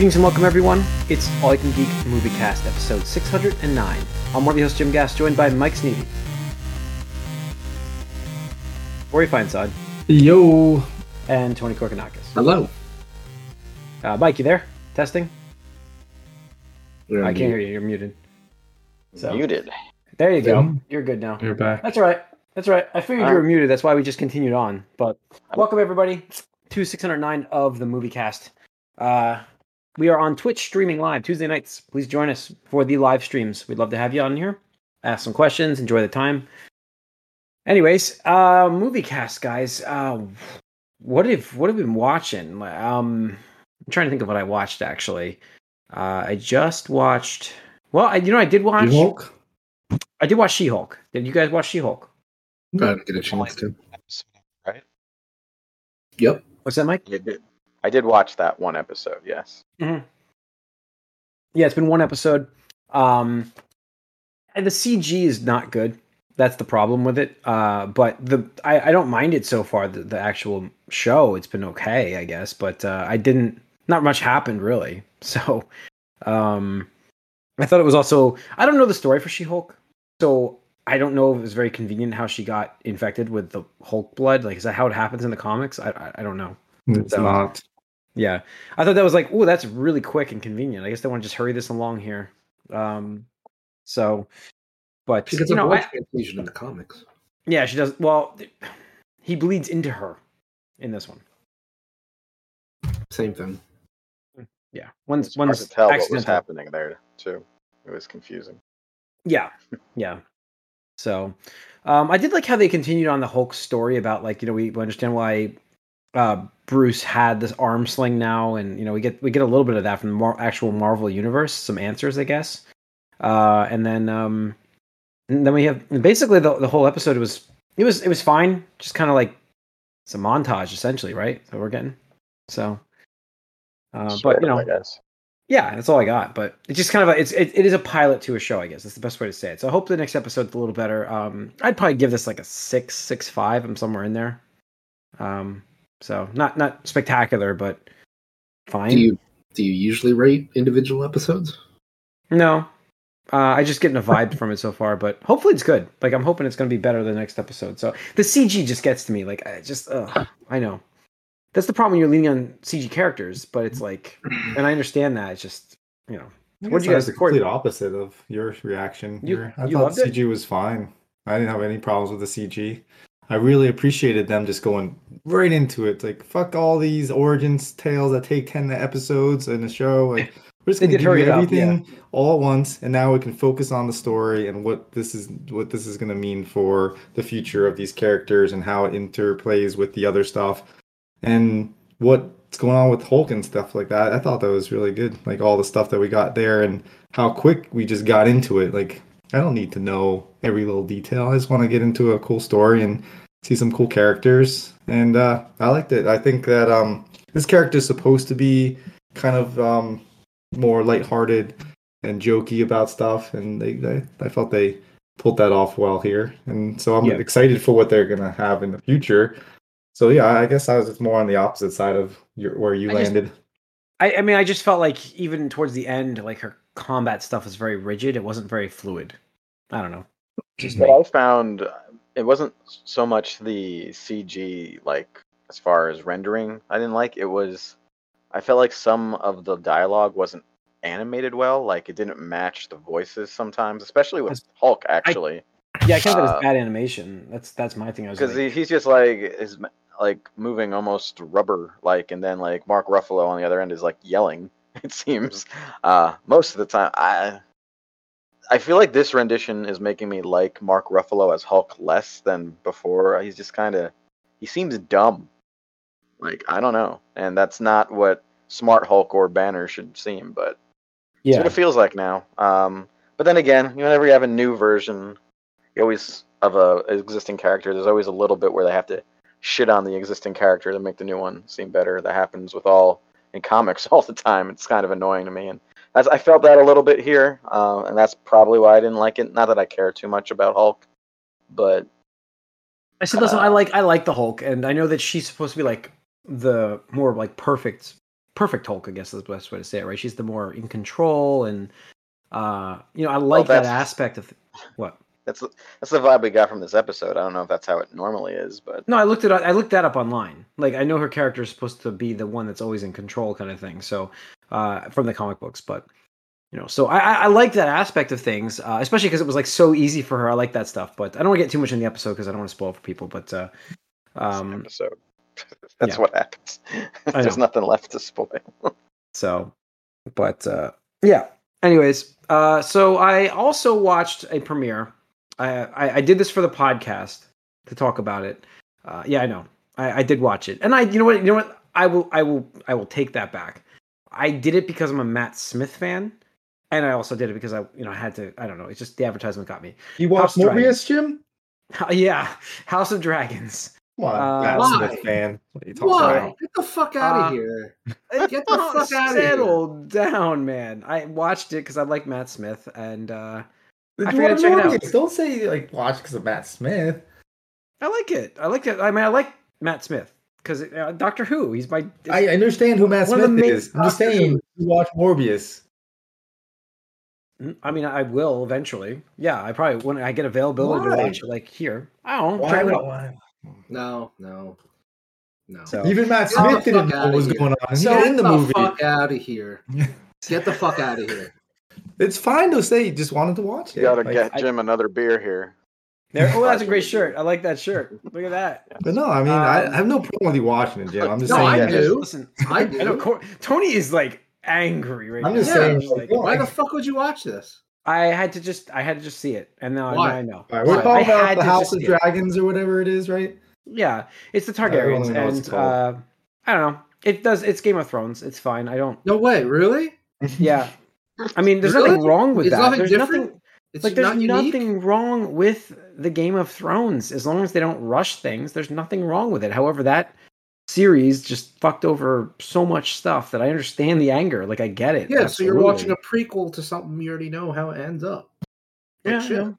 Greetings and welcome, everyone. It's All You Can Geek Movie Cast, episode 609. I'm one of the hosts, Jim Gass, joined by Mike Sneedy. Rory Feinsod. Yo. And Tony Korkanakis. Hello. Uh, Mike, you there? Testing? You're I can't hear you. You're muted. So, muted. There you go. You're good now. You're back. That's all right. That's all right. I figured you were muted. That's why we just continued on. But welcome, everybody, to 609 of the movie cast. Uh, we are on Twitch streaming live Tuesday nights. Please join us for the live streams. We'd love to have you on here. Ask some questions. Enjoy the time. Anyways, uh, movie cast, guys. Uh, what have what have we been watching? Um, I'm trying to think of what I watched actually. Uh, I just watched. Well, I, you know, I did watch. She-Hulk? I did watch She-Hulk. Did you guys watch She-Hulk? I didn't get a chance to. Right. Yep. What's that, Mike? You did. I did watch that one episode. Yes. Mm-hmm. Yeah, it's been one episode. Um, and the CG is not good. That's the problem with it. Uh, but the I, I don't mind it so far. The, the actual show, it's been okay, I guess. But uh, I didn't. Not much happened really. So, um, I thought it was also. I don't know the story for She Hulk, so I don't know if it was very convenient how she got infected with the Hulk blood. Like, is that how it happens in the comics? I I, I don't know. It's so, not. Yeah, I thought that was like, oh, that's really quick and convenient. I guess they want to just hurry this along here. Um, so, but she gets you a know, blood I, transfusion in the comics. Yeah, she does. Well, he bleeds into her in this one. Same thing. Yeah, one's It's one's hard to tell what was happening there too. It was confusing. Yeah, yeah. So, um, I did like how they continued on the Hulk story about like you know we understand why uh, Bruce had this arm sling now, and you know we get we get a little bit of that from the mar- actual Marvel universe, some answers, I guess. Uh, and then um, and then we have basically the the whole episode was it was it was fine, just kind of like it's a montage essentially, right? That we're getting. So, uh, but you know, yeah, that's all I got. But it's just kind of a, it's it, it is a pilot to a show, I guess. That's the best way to say it. So I hope the next episode's a little better. Um, I'd probably give this like a six, six five. I'm somewhere in there. Um, so not not spectacular, but fine. Do you do you usually rate individual episodes? No, uh, I just getting a vibe from it so far, but hopefully it's good. Like I'm hoping it's going to be better the next episode. So the CG just gets to me. Like I just, ugh, I know that's the problem when you're leaning on CG characters, but it's like, and I understand that. It's just, you know, What you guys the record? complete opposite of your reaction. You- Your- I you thought loved it? CG was fine. I didn't have any problems with the CG. I really appreciated them just going right into it. Like fuck all these origins tales that take ten episodes in a show. Like we're just gonna give you it up, everything all at once, and now we can focus on the story and what this is what this is gonna mean for the future of these characters and how it interplays with the other stuff. And what's going on with Hulk and stuff like that. I thought that was really good. Like all the stuff that we got there and how quick we just got into it. Like I don't need to know every little detail. I just want to get into a cool story and see some cool characters. And uh, I liked it. I think that um, this character is supposed to be kind of um, more lighthearted and jokey about stuff, and they, they I felt they pulled that off well here. And so I'm Yeah. excited for what they're gonna have in the future. So yeah, I guess I was just more on the opposite side of your, where you I just- landed. I, I mean, I just felt like even towards the end, like her combat stuff was very rigid. It wasn't very fluid. I don't know. Just me. What I found, it wasn't so much the CG, like as far as rendering. I didn't like. It was, I felt like some of the dialogue wasn't animated well. Like it didn't match the voices sometimes, especially with Hulk. Actually, Yeah, I can't that Uh, it's bad animation. That's that's my thing. I was because like, he's just like is like moving almost rubber like, and then like Mark Ruffalo on the other end is like yelling. It seems uh, most of the time. I I feel like this rendition is making me like Mark Ruffalo as Hulk less than before. He's just kind of he seems dumb. Like I don't know, and that's not what smart Hulk or Banner should seem, but yeah, what it feels like now. Um, but then again, whenever you have a new version, you always of a existing character, there's always a little bit where they have to shit on the existing character to make the new one seem better. That happens with all in comics all the time. It's kind of annoying to me, and that's, I felt that a little bit here, uh, and that's probably why I didn't like it. Not that I care too much about Hulk, but I said, listen, I uh, like I like the Hulk, and I know that she's supposed to be like the more like perfect perfect Hulk, I guess is the best way to say it, right? She's the more in control and uh you know, I like that aspect of what? That's that's the vibe we got from this episode. I don't know if that's how it normally is, but No, I looked it up I looked that up online. Like I know her character is supposed to be the one that's always in control kind of thing. So uh from the comic books, but you know, so I I, like that aspect of things, uh, especially because it was like so easy for her. I like that stuff, but I don't want to get too much in the episode because I don't want to spoil for people. But uh, um, episode. that's yeah. what happens. There's nothing left to spoil. So, but uh, yeah. Anyways, uh, so I also watched a premiere. I, I I did this for the podcast to talk about it. Uh, yeah, I know. I, I did watch it, and I you know what you know what I will I will I will take that back. I did it because I'm a Matt Smith fan, and I also did it because I you know I had to. I don't know. It's just the advertisement got me. You watched Morbius, Jim? yeah, House of Dragons. Come on, Uh, Matt Why? Smith fan. What are you talking Why? about? Get the fuck out Uh, of here. Get the fuck outta here. Settle down, man. I watched it because I like Matt Smith, and uh, Did I you figured watch check it out. Don't say like watch because of Matt Smith. I like it. I like it. I mean, I like Matt Smith because uh, Doctor Who. He's my. I understand who Matt One of the Smith main is. I'm just saying you watch Morbius. I mean, I will eventually. Yeah, I probably when I get availability Why? to watch it, like here. I don't know. Why? check it out. why? No, no, no. So Even Matt Smith didn't know what was here. going on. He So- got Get in the, the movie. fuck out of here. Get the fuck out of here. It's fine to say you just wanted to watch it. You gotta Like, get I- Jim another beer here. there. Oh, that's a great shirt. I like that shirt. Look at that. But no, I mean, I, Um, I have no problem with you watching it, Jim. I'm just No, saying. I Yeah, that- do. Listen, I I know do. Cor- Tony is like angry right I'm now. just Yeah, saying. He's Like, like, Why the fuck would you watch this? I had to just, I had to just see it, and now, now I know. All right, we're Why? talking I about had the to House of see it. Dragons or whatever it is, right? Yeah, it's the I Targaryens, know and uh, I don't know. It does. It's Game of Thrones. It's fine. I don't. No way, really? Yeah, I mean, there's Really? nothing wrong with There's that. nothing there's different? nothing It's like there's not nothing wrong with the Game of Thrones as long as they don't rush things. There's nothing wrong with it. However, that series just fucked over so much stuff that I understand the anger. Like I get it. Yeah, so you're watching a prequel to something you already know how it ends up. Like Yeah, yeah.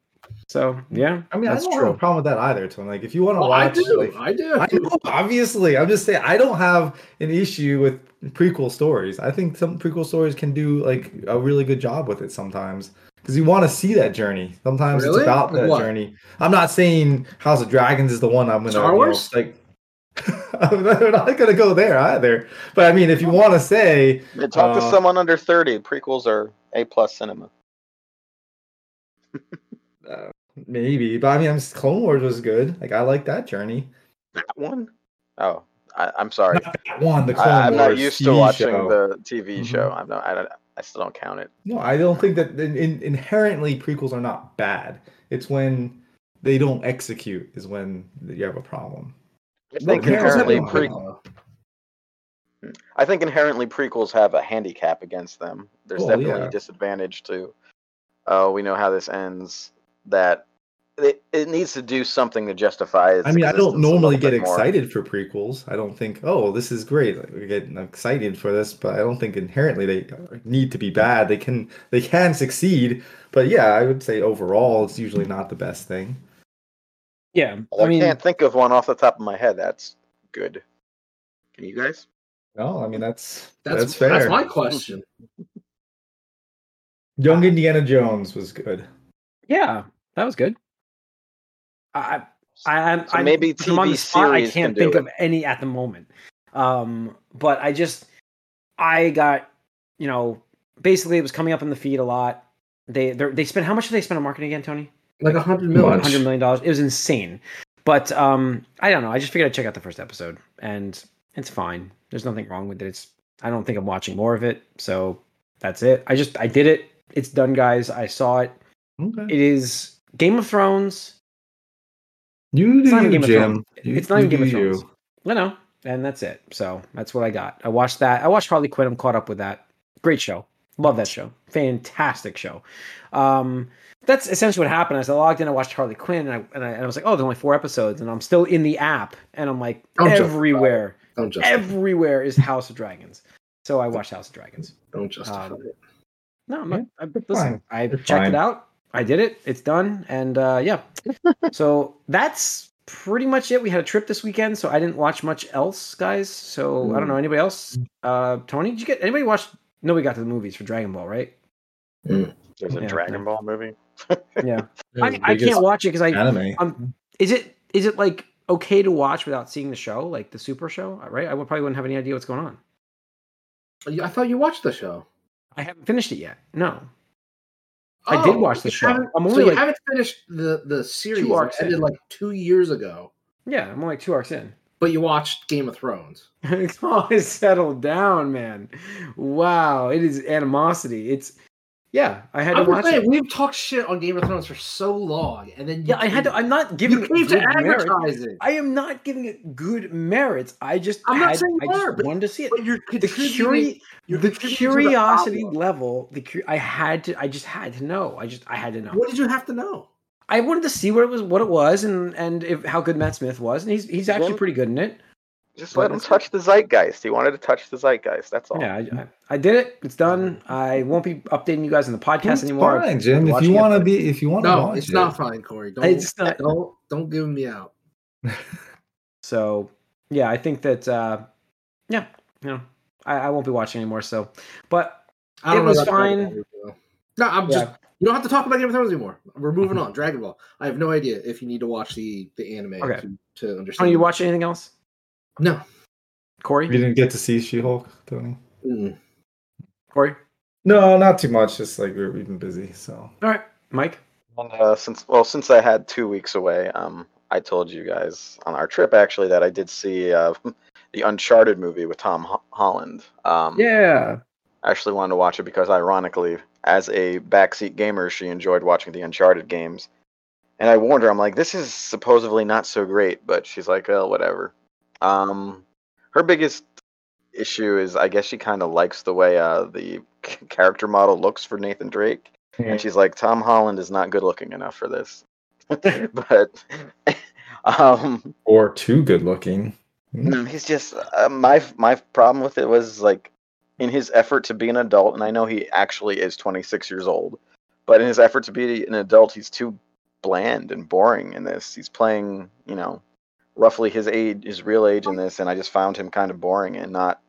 So yeah, I mean, that's I don't true. have a problem with that either, Tony. Like, if you want to Well, I watch, do. like, I do. I know, obviously. I'm just saying I don't have an issue with prequel stories. I think some prequel stories can do like a really good job with it sometimes because you want to see that journey. Sometimes Really? it's about Like that what? journey. I'm not saying House of Dragons is the one I'm gonna Star you know, Wars? like. I'm not gonna go there either. But I mean, if you want to say, Yeah, talk to Uh, someone under thirty. Prequels are a plus cinema. uh, maybe, but I mean, I'm Clone Wars was good. Like I like that journey. That one? Oh, I, I'm sorry. Not that one, the Clone I, I'm not used to watching show. the TV Mhm. show. I'm not. I, don't- I still don't count it. No, I don't think that in, in, inherently prequels are not bad. It's when they don't execute is when you have a problem. I think inherently pre- I think inherently prequels have a handicap against them. There's Oh, definitely yeah. a disadvantage to. Oh, we know how this ends. That it, it needs to do something to justify. Its I mean, I don't normally get bit more. excited for prequels. I don't think, oh, this is great. Like, we're getting excited for this, but I don't think inherently they need to be bad. They can they can succeed, but yeah, I would say overall it's usually not the best thing. Yeah, I, I mean, can't think of one off the top of my head that's good. Can you guys? No, I mean that's that's, that's fair. That's my question. Young Indiana Jones was good. Yeah, that was good. I, I, I'm, So I'm maybe if I'm on the TV spot, I can't can think it. of any at the moment. Um, but I just, I got, you know, basically it was coming up in the feed a lot. They they're- they spent how much did they spend on marketing again, Tony? Like a hundred Much. million. hundred million dollars. It was insane. But um, I don't know. I just figured I'd check out the first episode, and it's fine. There's nothing wrong with it. It's I don't think I'm watching more of it, so that's it. I just I did it. It's done, guys. I saw it. Okay. It is Game of Thrones. You It's not even Game of Jim. Thrones. You- It's not even Game of do you. I know, and that's it. So that's what I got. I watched that. I watched Harley Quinn. I'm caught up with that. Great show. Love that show. Fantastic show. Um, that's essentially what happened. As I logged in, I watched Harley Quinn, and I, and I, and I was like, oh, there's only four episodes, and I'm still in the app, and I'm like, Don't everywhere, everywhere is House of Dragons. So I watched House of Dragons. don't justify Um, it. No, I'm not, I, listen. I checked fine. it out. I did it. It's done, and uh, yeah. so that's pretty much it. We had a trip this weekend, so I didn't watch much else, guys. So I don't know anybody else. Uh, Tony, did you get anybody watch? No, we got to the movies for Dragon Ball, right? There's a Yeah, Dragon. Ball movie. Yeah, I, I can't watch it because I anime. um is it is it like okay to watch without seeing the show, like the Super show, right? I would probably wouldn't have any idea what's going on. I thought you watched the show. I haven't finished it yet. No, I did oh, watch the show. I'm so only you like- haven't finished the the series. Two arcs ended in. like two years ago, yeah, I'm only two arcs in. but you watched Game of Thrones. it's all settled down, man. Wow, it is animosity. It's yeah, I had to I'm watch saying, it. we've talked shit on Game of Thrones for so long, and then you Yeah, I had to. I'm not giving you it came to good merit. advertise it, I am not giving it good merits. I just I'm not had, saying you I just but- wanted to see it. but you're The contributing. curi- you're the curiosity problem. level, the cu- I had to. I just had to know. I just I had to know. What did you have to know? I wanted to see what it was, what it was, and and if how good Matt Smith was, and he's he's actually Well, pretty good in it. Just But let him it's- touch the zeitgeist. He wanted to touch the zeitgeist. That's all. Yeah, I, I, I did it. It's done. I won't be updating you guys on the podcast It's anymore. fine, Jim. If you want to be, if you want to No, watch it's it. not fine, Corey. Don't It's not- don't don't give me out. So yeah, I think that uh yeah, you know, I, I won't be watching anymore. So, but I don't It know was about fine. No, I'm Yeah. just. You don't have to talk about Game of Thrones anymore. We're moving on. Dragon Ball. I have no idea if you need to watch the the anime Okay. to, to understand. Tony, you watch anything else? No. Corey, You didn't get to see She-Hulk, Tony. Mm. Corey. No, not too much. Just like we're, we've been busy, so All right, Mike. And, uh, since well, since I had two weeks away, um, I told you guys on our trip actually that I did see uh, the Uncharted movie with Tom Ho- Holland. Um, Yeah. I actually wanted to watch it because, ironically, as a backseat gamer, she enjoyed watching the Uncharted games. And I warned her, I'm like, this is supposedly not so great, but she's like, oh, whatever. Um, her biggest issue is, I guess she kind of likes the way uh, the c- character model looks for Nathan Drake, and she's like, Tom Holland is not good looking enough for this. but um, or too good looking. no, he's just uh, my my problem with it was like in his effort to be an adult, and I know he actually is 26 years old, but in his effort to be an adult, he's too bland and boring in this. He's playing, you know, roughly his age, his real age in this, and I just found him kind of boring and not.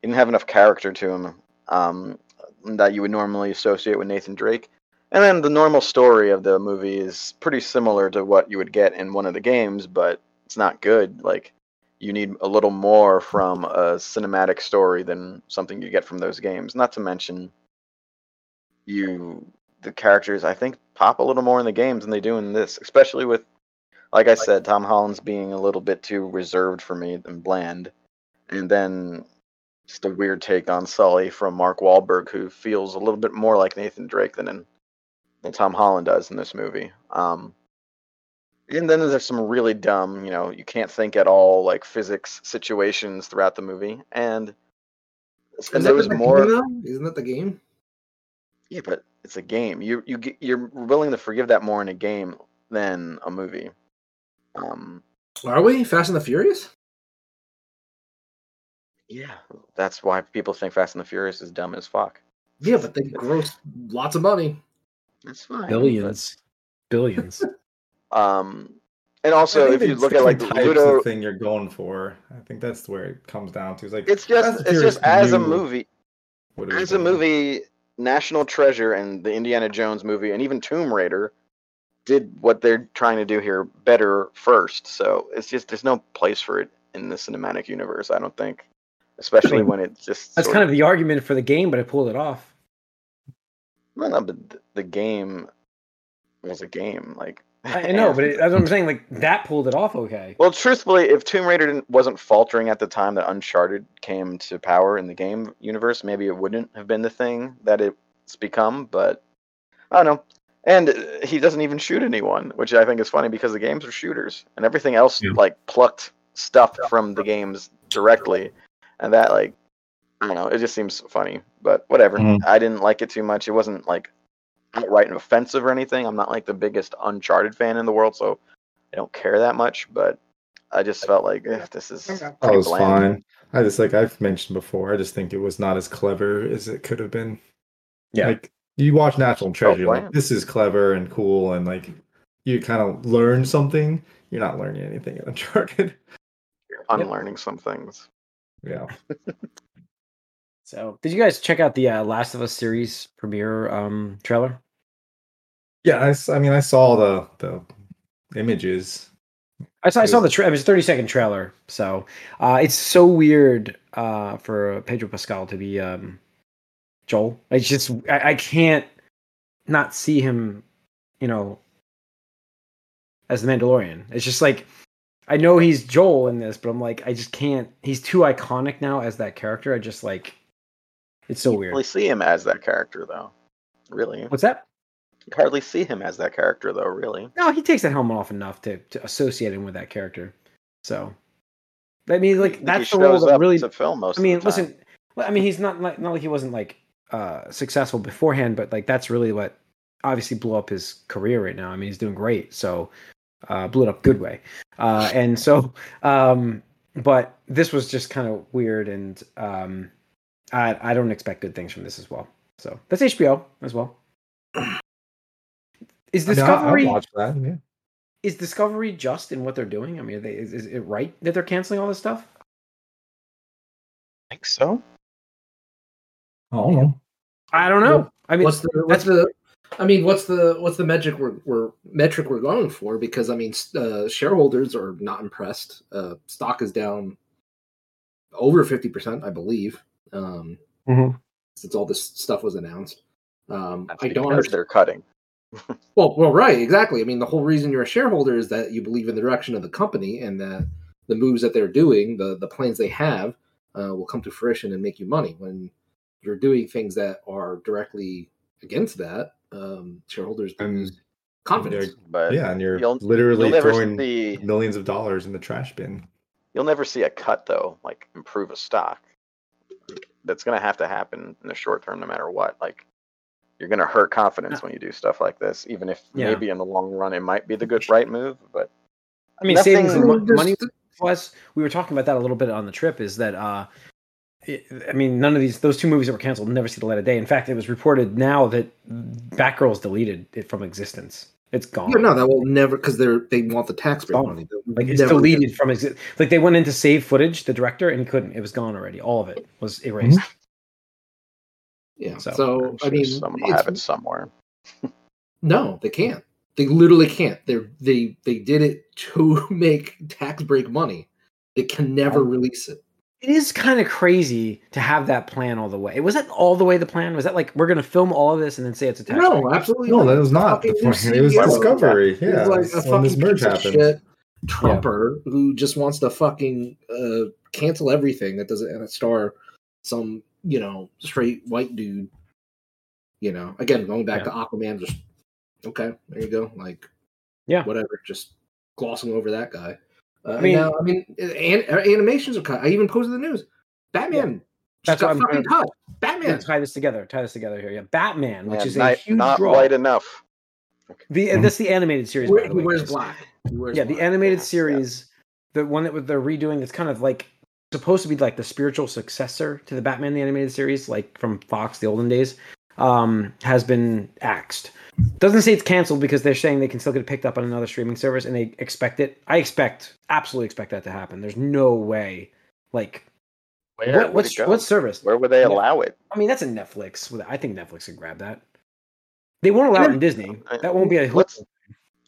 He didn't have enough character to him um, that you would normally associate with Nathan Drake. And then the normal story of the movie is pretty similar to what you would get in one of the games, but it's not good. Like you need a little more from a cinematic story than something you get from those games. Not to mention you the characters I think pop a little more in the games than they do in this, especially with like I said, Tom Holland's being a little bit too reserved for me and bland. And then just a weird take on Sully from Mark Wahlberg, who feels a little bit more like Nathan Drake than in, than Tom Holland does in this movie. Um, and then there's some really dumb, you know, you can't think at all like physics situations throughout the movie, and and there was more. game. Isn't that the game? Yeah, but it's a game. You you get- you're willing to forgive that more in a game than a movie. Um, Are we Fast and the Furious? yeah, that's why people think Fast and the Furious is dumb as fuck. Yeah, but they gross lots of money. That's fine. Billions. Billions. um, and also if you look at like different types Ludo, of thing you're going for. I think that's where it comes down to. It's like it's just and it's just as a movie. what As a movie, National Treasure and the Indiana Jones movie, and even Tomb Raider, did what they're trying to do here better first. So it's just there's no place for it in the cinematic universe. I don't think, especially when it just That's kind of the argument for the game, but I pulled it off. well, no, but the game was a game. Like I I know, but it, that's what I'm saying. Like that pulled it off. Okay. Well, truthfully, if Tomb Raider didn't, wasn't faltering at the time that Uncharted came to power in the game universe, maybe it wouldn't have been the thing that it's become. But I don't know. And uh, he doesn't even shoot anyone, which I think is funny because the games are shooters, and everything else Yeah. like plucked stuff from the games directly, and that like I don't know, it just seems funny. But whatever. Mhm. I didn't like it too much. It wasn't like outright and offensive or anything. I'm not like the biggest Uncharted fan in the world, so I don't care that much. But I just felt like eh, this is Okay. That was bland. fine. I just like I've mentioned before. I just think it was not as clever as it could have been. Yeah. Like you watch National Treasure, you're like this is clever and cool, and like you kind of learn something. You're not learning anything in Uncharted. You're unlearning some things. Yeah. So, did you guys check out the uh, Last of Us series premiere um, trailer? Yeah, I mean, I saw the the images. I saw, I saw the tra- it was a 30 second trailer. So, uh, it's so weird uh, for Pedro Pascal to be um, Joel. I just, I, I can't not see him, you know, as the Mandalorian. It's just like, I know he's Joel in this, but I'm like, I just can't. He's too iconic now as that character. I just like, it's so You weird. hardly see him as that character, though. Really, What's that? hardly see him as that character, though. Really, No, he takes that helmet off enough to, to associate him with that character. So, I mean, like that's the role that really. to film most. I mean, of the time. listen. I mean, he's not like not like he wasn't like uh successful beforehand, but like that's really what obviously blew up his career right now. I mean, he's doing great. So, uh, blew it up good way. Uh, and so, um, but this was just kind of weird, and um, I I don't expect good things from this as well. So that's HBO as well. Is I mean, I- I'll Discovery? watch that. Yeah. is Discovery just in what they're doing? I mean, are they, is, is it right that they're canceling all this stuff? I think so. I don't know. I don't know. I mean, what's the what's the I mean, what's the what's the metric we're, we're metric we're going for? Because I mean, uh, shareholders are not impressed. Uh, stock is down over fifty percent, I believe. Um, Mhm. Since all this stuff was announced, um, That's I don't because understand. they're cutting. Well, well, right, exactly. I mean, the whole reason you're a shareholder is that you believe in the direction of the company and that the moves that they're doing, the the plans they have, uh, will come to fruition and make you money. When you're doing things that are directly against that, um, shareholders And lose confidence. But yeah, and you're you'll- literally you'll throwing see millions of dollars in the trash bin. you'll never see a cut though, like improve a stock. That's gonna have to happen in the short term, no matter what. Like you're gonna hurt confidence when you do stuff like this, even if Yeah. maybe in the long run it might be the good right move. But I mean, nothing- savings and mo- money. Plus, we were talking about that a little bit on the trip. Is that uh, it, I mean, none of these those two movies that were canceled never see the light of day. In fact, it was reported now that Batgirl's deleted it from existence. It's gone. Yeah, no, that will never because they're they want the tax break money. They'll Like it's never get- deleted from exist. Like they went in to save footage, the director, and he couldn't. It was gone already. All of it was erased. Mm-hmm. Yeah. So, So, I'm I mean, someone will it's- have it somewhere. No, they can't. They literally can't. They they they did it to make tax break money. They can never release it. It is kind of crazy to have that plan all the way. Was that all the way the plan? Was that like we're gonna film all of this and then say it's a tax? No, absolutely. No, not. that was not the plan. It was CEO. Discovery. He's Yeah, like a when this fucking merge piece of happened. shit Trumper who just wants to fucking uh, cancel everything that doesn't star some you know straight white dude. You know, again going back to Aquaman. Just okay, there you go. Like, Yeah. whatever. Just glossing over that guy. Uh, I mean- mean, now, I mean, an, animations are cut. I even posted the news. Batman. That's just got what I'm fucking trying cut. Yeah, Batman. tie this together. Tie this together here. Yeah, Batman, which Man, is a not, huge not draw. light enough. The Mhm. that's the animated series. Where- by the he way, wears black. He wears Yeah, the black. animated Yeah. series, the one that they're redoing, that's kind of like supposed to be like the spiritual successor to the Batman the animated series, like from Fox the olden days, um, has been axed. Doesn't say it's canceled because they're saying they can still get it picked up on another streaming service, and they expect it. I expect, absolutely expect that to happen. There's no way, like, Where what, what's what service? Where would they allow it? I mean, that's a Netflix. I think Netflix could grab that. They won't allow it in Disney. That won't be a Let's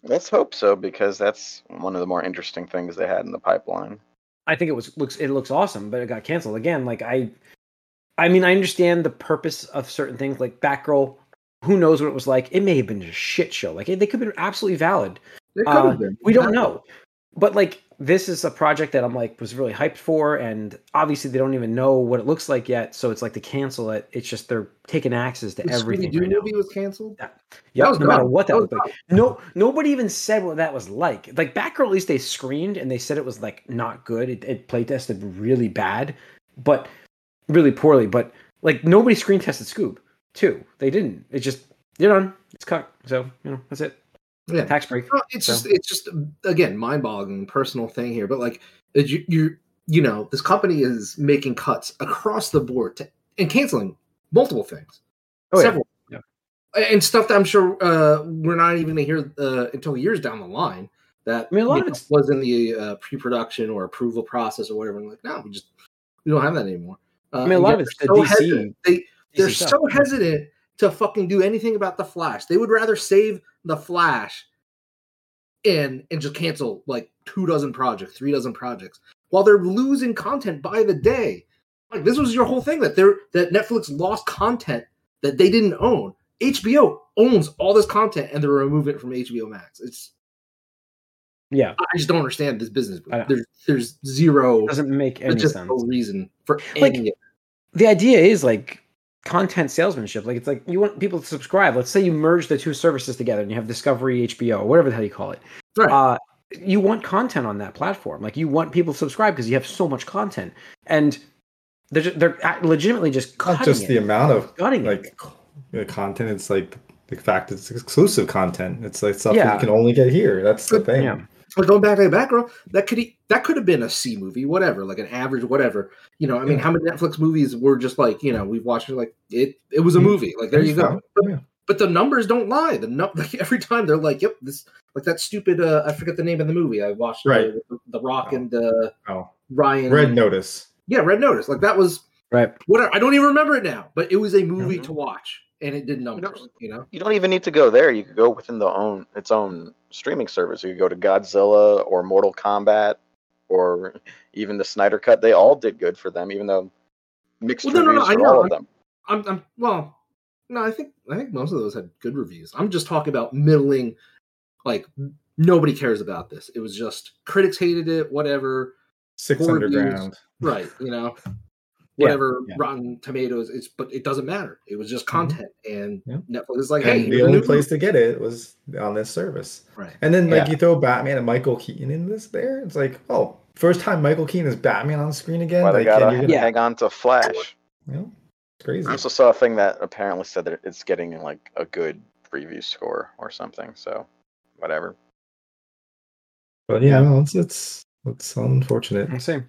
let's hope so because that's one of the more interesting things they had in the pipeline. I think it was looks it looks awesome, but it got canceled again. Like I, I mean, I understand the purpose of certain things, like Batgirl. Who knows what it was like? It may have been a shit show. Like they could have been absolutely valid. Uh, have been. We don't know. But like this is a project that I'm like was really hyped for, and obviously they don't even know what it looks like yet. So it's like to cancel it. It's just they're taking axes to The everything Scooby-Doo right now. was canceled. Yeah, no matter what that That looked was like. No, nobody even said what that was like. Like Batgirl, at least they screened and they said it was like not good. It, it play tested really bad, but really poorly. But like nobody screen tested Scoob too. They didn't. It just you're done. It's cut. So you know that's it. Yeah. Tax break. It's So- just it's just again mind-boggling personal thing here, but like you you you know this company is making cuts across the board to, and canceling multiple things. Oh, yeah. Several. Yeah. and stuff that I'm sure uh, we're not even gonna hear uh, until years down the line. That I mean, a lot of it was in the uh, pre-production or approval process or whatever. And like, no, we just we don't have that anymore. Uh, I mean, a lot of it's the so DC hesitant. They they're DC stuff. so hesitant to fucking do anything about the Flash. They would rather save the Flash and and just cancel like two dozen projects, three dozen projects, while they're losing content by the day. Like this was your whole thing that they're that Netflix lost content that they didn't own. HBO owns all this content and they're removing it from HBO Max. It's Yeah, I just don't understand this business. There's there's zero. it doesn't make any just sense. no reason for Like, any. the idea is like content salesmanship. Like it's like you want people to subscribe. Let's say you merge the two services together and you have Discovery, HBO, whatever the hell you call it. Right. Uh, you want content on that platform. Like you want people to subscribe because you have so much content, and they're just, they're legitimately just cutting Not just it. the amount of cutting like the content. It's like the fact it's exclusive content. It's like stuff that Yeah. you can only get here. That's the thing. Yeah. But going back to the back row, that could that could have been a C movie, whatever, like an average, whatever. You know, I mean, Yeah. how many Netflix movies were just like, you know, we've watched it like it it was a movie. Like there you go. Yeah. But, the numbers don't lie. The num- like every time they're like, yep, this like that stupid uh I forget the name of the movie. I watched Right. the, the Rock Oh. and uh Oh, Ryan Red Notice. Yeah, Red Notice. Like that was right. whatever. I don't even remember it now, but it was a movie Mhm. to watch and it did numbers, you know? You don't even need to go there. You could go within the own its own streaming service. You could go to Godzilla or Mortal Kombat or even the Snyder Cut. They all did good for them, even though mixed Well, no, no, no, reviews I for know. all of them. I'm, I'm well. No, I think I think most of those had good reviews. I'm just talking about middling. Like nobody cares about this. It was just critics hated it. Whatever. Six Poor reviews. Underground. Right. You know. Yeah, Whatever. yeah. Rotten Tomatoes. It's but it doesn't matter. It was just mm-hmm. content, and Yeah. Netflix is like, and hey, the only new place to get it was on this service. Right. And then like Yeah. you throw Batman and Michael Keaton in this there, it's like, oh, first time Michael Keaton is Batman on screen again. Why they like, gotta you're gonna, Yeah. hang on to Flash. you know, it's crazy. I also saw a thing that apparently said that it's getting like a good preview score or something. So whatever. But yeah, no, it's it's it's unfortunate. Let's see.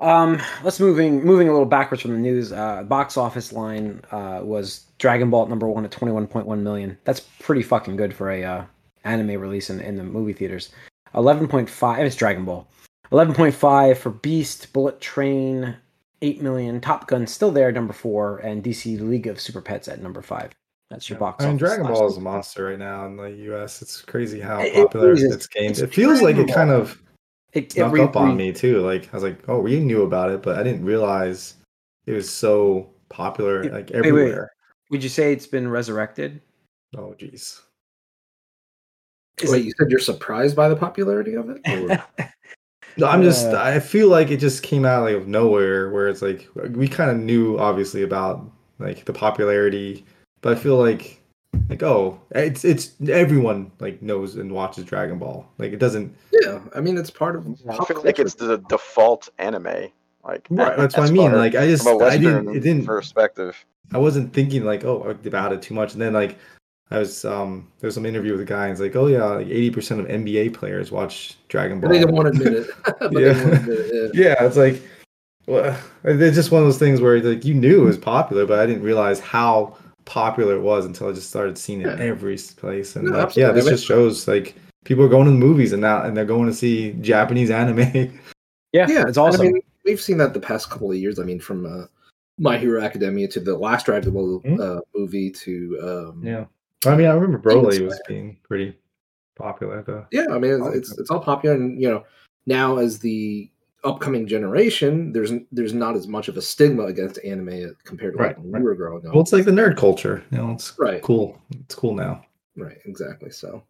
Um, let's moving moving a little backwards from the news. Uh, box office line uh, was Dragon Ball at number one at twenty one point one million. That's pretty fucking good for a uh, anime release in, in the movie theaters. Eleven point five. It's Dragon Ball. Eleven point five for Beast, Bullet Train, eight million. Top Gun still there, number four, and DC League of Super Pets at number five. That's your box. I mean, Dragon Ball is a monster right now in the U.S. It's crazy how It- it popular is. it's gained. It feels like it kind of It, it snuck up on re- me too. Like I was like, oh, we knew about it, but I didn't realize it was so popular Wait, like wait, wait. everywhere. Would you say it's been resurrected? Oh, jeez. Is Wait, it- you said you're surprised by the popularity of it? No, I'm just. Uh, I feel like it just came out like of nowhere. Where it's like we kind of knew obviously about like the popularity, but I feel like like oh, it's it's everyone like knows and watches Dragon Ball. Like it doesn't. yeah, I mean, it's part of. I feel like it's the default anime. Like Right, that's what I mean. Like I just from a I Western didn't it didn't perspective. I wasn't thinking like oh about it too much, and then like I was um there was some interview with a guy and it's like oh yeah like eighty percent of NBA players watch Dragon Ball. But they didn't want to admit it. but Yeah. didn't want to admit it. yeah. yeah, it's like well, it's just one of those things where like you knew it was popular, but I didn't realize how popular it was until I just started seeing it Yeah. every place. And No, like, yeah, this just shows like people are going to the movies and now and they're going to see Japanese anime. yeah, Yeah, it's awesome. I mean, we've seen that the past couple of years. I mean, from uh, My Hero Academia to the last Dragon Ball Mhm. uh, movie to um, yeah, I mean, I remember Broly was fair. being pretty popular. Though. yeah. I mean, it's, it's it's all popular, and you know, now as the upcoming generation, there's there's not as much of a stigma against anime compared to like Right, when we were growing up. Well, it's like the nerd culture. You know, it's Right. cool. It's cool now. Right, exactly. So,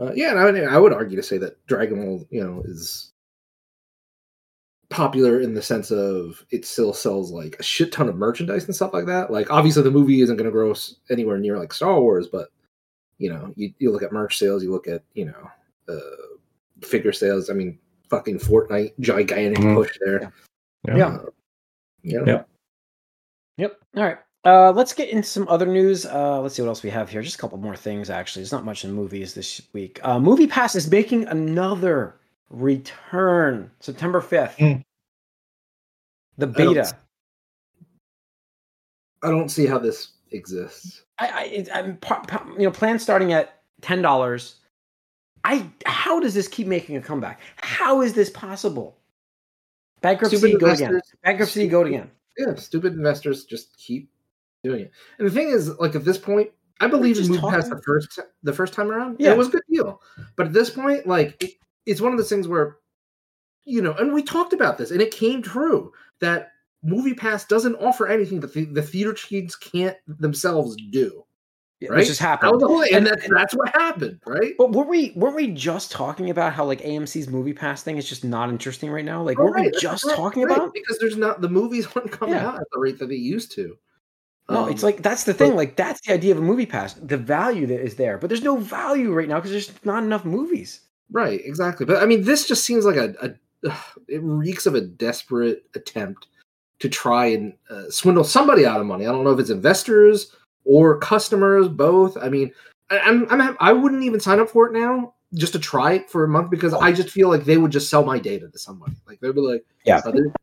uh, yeah, and I would, I would argue to say that Dragon Ball, you know, is popular in the sense of it still sells like a shit ton of merchandise and stuff like that. Like, obviously, the movie isn't going to gross anywhere near like Star Wars, but you know, you, you look at merch sales, you look at you know, uh, figure sales. I mean, fucking Fortnite, gigantic Mhm. push there. Yeah. You Yeah. Yep. All right. Uh, let's get into some other news. Uh, let's see what else we have here. Just a couple more things, actually. There's not much in movies this week. Uh, Movie Pass is making another return September 5th. Mm. The don't beta. s- I don't see how this exists. I, I it, I'm pa- pa- you know plan starting at ten dollars. I how does this keep making a comeback? How is this possible? Bankruptcy go again. Bankruptcy go again. Yeah, stupid investors just keep doing it. And the thing is, like at this point, I believe just moving past the first the first time around. Yeah. it was a good deal. But at this point, like it, it's one of those things where, you know, and we talked about this, and it came true that Movie Pass doesn't offer anything that the, the theater chains can't themselves do. Right? Which just happened. the whole, and And- that's that's what happened, right? But were we weren't we just talking about how like AMC's movie pass thing is just not interesting right now? Like Oh, weren't we right, that's just right, talking right, about? because there's not the movies aren't coming Yeah. out at the rate that they used to. No, Um, it's like that's the thing. Like that's the idea of a movie pass. The value that is there, but there's no value right now because there's not enough movies. Right, exactly. But I mean, this just seems like a, a it reeks of a desperate attempt to try and uh, swindle somebody out of money. I don't know if it's investors or customers, both. I mean, I, I'm, I'm I wouldn't even sign up for it now just to try it for a month because I just feel like they would just sell my data to somebody. Like they'd be like, Yeah.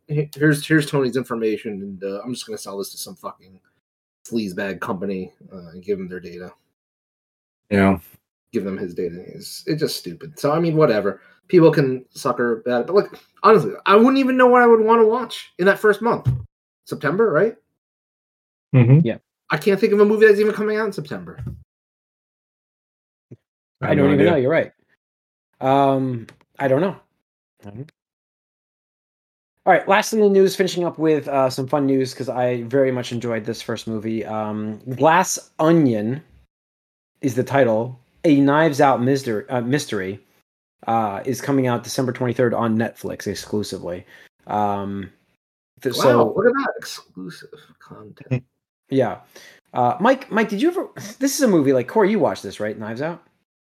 here's here's Tony's information, and uh, I'm just gonna sell this to some fucking sleazebag company uh, and give them their data." Yeah. give them his data. It's, it's just stupid. So I mean, whatever. People can sucker at it, but like honestly, I wouldn't even know what I would want to watch in that first month. September, right? Mm-hmm. I can't think of a movie that's even coming out in September. I, don't even know. You're right. Um, I don't know. I don't. All right. Last in the news, finishing up with uh, some fun news because I very much enjoyed this first movie. Um, Glass Onion is the title. A Knives Out mystery, uh, mystery uh, is coming out December 23rd on Netflix exclusively. Um, th- Wow, so look at that exclusive content. Yeah, uh, Mike. Mike, did you ever? This is a movie like Corey. You watched this, right? Knives Out.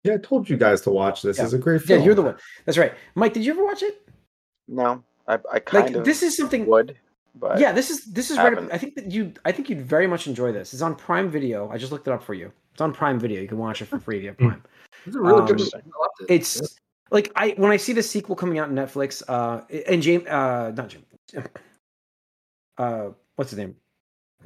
Yeah, I told you guys to watch this. Yeah. It's a great film. Yeah, film. you're the one. That's right. Mike, did you ever watch it? No, I, I kind Like of this is something. would, but yeah, this is this is right. Up. I think that you. I think you'd very much enjoy this. It's on Prime Video. I just looked it up for you. It's on Prime Video. You can watch it for free if you have Hmm. Prime. It's a really Um, good movie. I loved. It's like I when I see the sequel coming out on Netflix. Uh, and James, uh, not James. Uh, what's his name?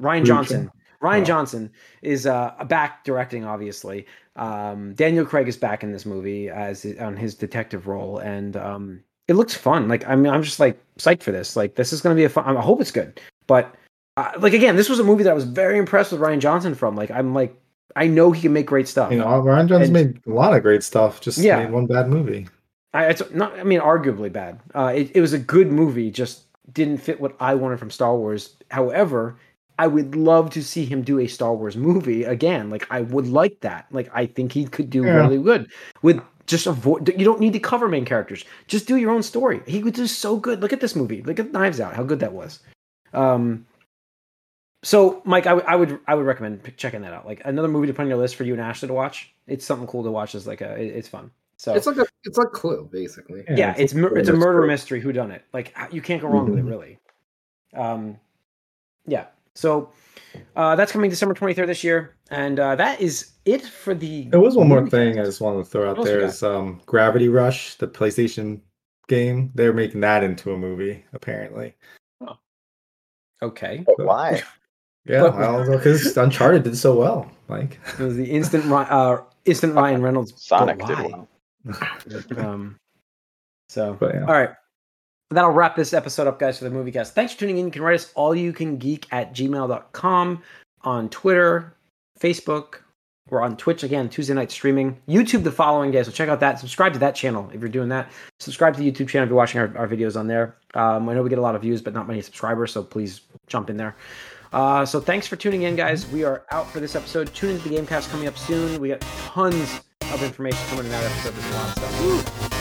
Rian Johnson. Rian Oh. Johnson is uh back directing, obviously. Um, Daniel Craig is back in this movie as on his detective role, and um, it looks fun. Like I mean, I'm just like psyched for this. Like this is going to be a fun. I hope it's good, but uh, like again, this was a movie that I was very impressed with Rian Johnson from. Like I'm like I know he can make great stuff. You know, Rian Johnson And- made a lot of great stuff. Just Yeah. made one bad movie. I, it's not. I mean, arguably bad. Uh, it, it was a good movie, just didn't fit what I wanted from Star Wars. However, I would love to see him do a Star Wars movie again. Like I would like that. Like I think he could do Yeah. really good with just avoid. You don't need to cover main characters. Just do your own story. He would do so good. Look at this movie. Look at Knives Out. How good that was. Um. So, Mike, I would- I would recommend pick- checking that out. Like another movie to put on your list for you and Ashley to watch. It's something cool to watch. It's like a. it- it's fun. So It's like a it's like Clue, basically. yeah, it's a mur- it's a murder mystery. Who done it? Like you can't go wrong with it, Mhm. really. Um, yeah. So uh, that's coming December twenty third this year, and uh, that is it for the. There was one more movie thing I just wanted to throw out What else there you is um, Gravity Rush, the PlayStation game. They're making that into a movie, apparently. Okay, but why? Yeah, But- well, because Uncharted did so well. Like, it was the instant Ry- uh, instant Ryan Reynolds. Sonic why? did well. Um, so but yeah. all right. That'll wrap this episode up, guys, for the movie cast. Thanks for tuning in. You can write us all you can geek at gmail.com on Twitter, Facebook. We're on Twitch again, Tuesday night streaming. YouTube the following day, so check out that. Subscribe to that channel if you're doing that. Subscribe to the YouTube channel if you're watching our, our videos on there. Um, I know we get a lot of views, but not many subscribers, so please jump in there. Uh, so thanks for tuning in, guys. We are out for this episode. Tune into the Gamecast coming up soon. We got tons of information coming in that episode. There's a lot of stuff. Woo!